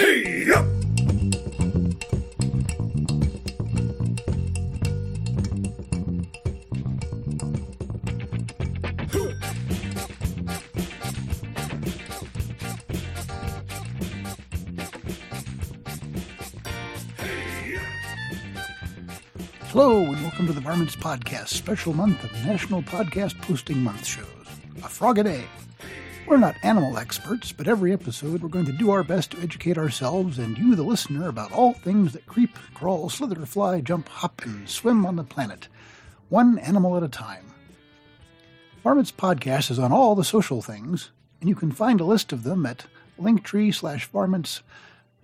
Hey up! Hello, and welcome to the Varmints Podcast, special month of National Podcast Posting Month shows. A frog a day. We're not animal experts, but every episode we're going to do our best to educate ourselves and you, the listener, about all things that creep, crawl, slither, fly, jump, hop, and swim on the planet, one animal at a time. Varmints Podcast is on all the social things, and you can find a list of them at linktree slash varmints.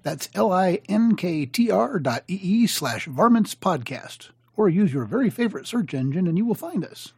That's L-I-N-K-T-R dot E-E slash varmints podcast. Or use your very favorite search engine and you will find us.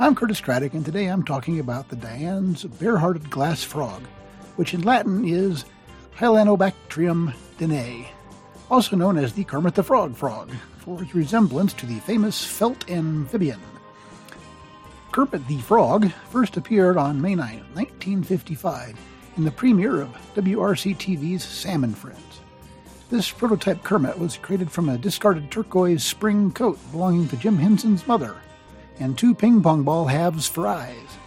I'm Curtis Craddock, and today I'm talking about the Diane's bare-hearted glass frog, which in Latin is Hyalinobatrachium dianae, also known as the Kermit the Frog frog, for its resemblance to the famous felt amphibian. Kermit the Frog first appeared on May 9, 1955, in the premiere of WRC TV's Sam and Friends. This prototype Kermit was created from a discarded turquoise spring coat belonging to Jim Henson's mother, and two ping pong ball halves for eyes.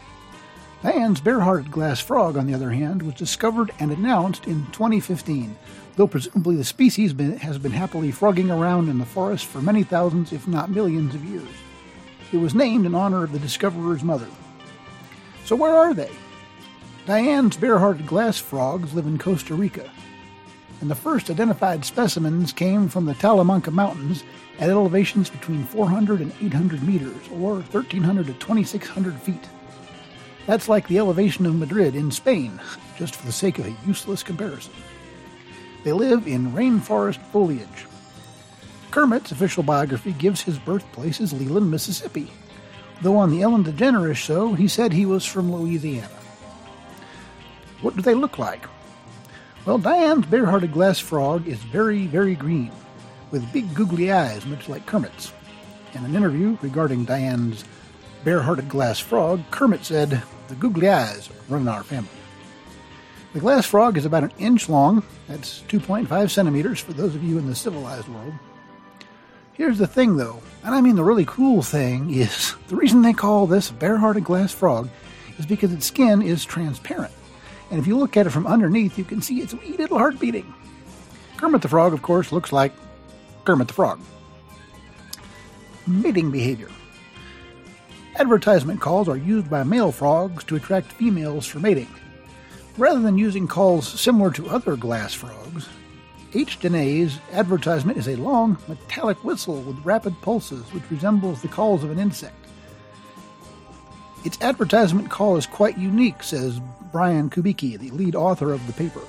Diane's bare-hearted glass frog, on the other hand, was discovered and announced in 2015, though presumably the species been, has been happily frogging around in the forest for many thousands, if not millions, of years. It was named in honor of the discoverer's mother. So where are they? Diane's bare-hearted glass frogs live in Costa Rica, and the first identified specimens came from the Talamanca Mountains at elevations between 400 and 800 meters, or 1,300 to 2,600 feet. That's like the elevation of Madrid in Spain, just for the sake of a useless comparison. They live in rainforest foliage. Kermit's official biography gives his birthplace as Leland, Mississippi, though on the Ellen DeGeneres show he said he was from Louisiana. What do they look like? Well, Diane's bare-hearted glass frog is very, very green, with big googly eyes, much like Kermit's. In an interview regarding Diane's bare-hearted glass frog, Kermit said, "The googly eyes run our family." The glass frog is about an inch long. That's 2.5 centimeters for those of you in the civilized world. Here's the thing, though, and I mean the really cool thing is the reason they call this bare-hearted glass frog is because its skin is transparent and if you look at it from underneath, you can see its wee little heart beating. Kermit the Frog, of course, looks like Kermit the Frog. Mating behavior. Advertisement calls are used by male frogs to attract females for mating. Rather than using calls similar to other glass frogs, H. Advertisement is a long, metallic whistle with rapid pulses which resembles the calls of an insect. Its advertisement call is quite unique, says Brian Kubicki, the lead author of the paper.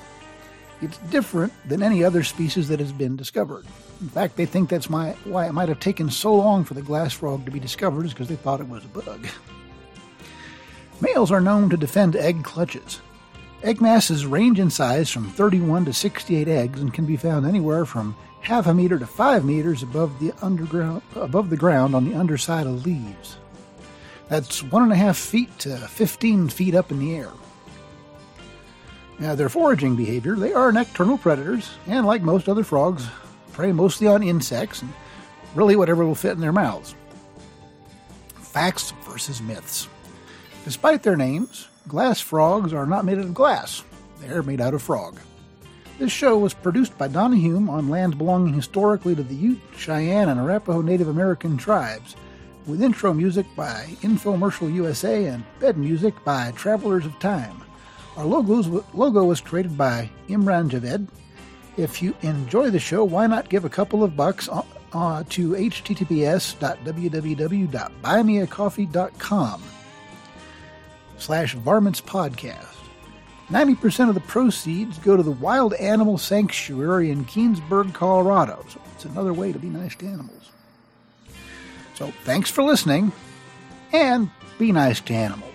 It's different than any other species that has been discovered. In fact, they think that's my, why it might have taken so long for the glass frog to be discovered, is because they thought it was a bug. Males are known to defend egg clutches. Egg masses range in size from 31 to 68 eggs and can be found anywhere from half a meter to 5 meters above the underground above the ground on the underside of leaves. That's one and a half feet to 15 feet up in the air. Now, their foraging behavior, they are nocturnal predators, and like most other frogs, prey mostly on insects and really whatever will fit in their mouths. Facts versus myths. Despite their names, glass frogs are not made out of glass, they're made out of frog. This show was produced by Donna Hume on lands belonging historically to the Ute, Cheyenne, and Arapaho Native American tribes, with intro music by Infomercial USA and bed music by Travelers of Time. Our logos, logo was created by Imran Javed, If you enjoy the show, why not give a couple of bucks uh, uh, to https.www.buymeacoffee.com slash varmints podcast. 90% of the proceeds go to the Wild Animal Sanctuary in Keenesburg, Colorado. So it's another way to be nice to animals. So thanks for listening and be nice to animals.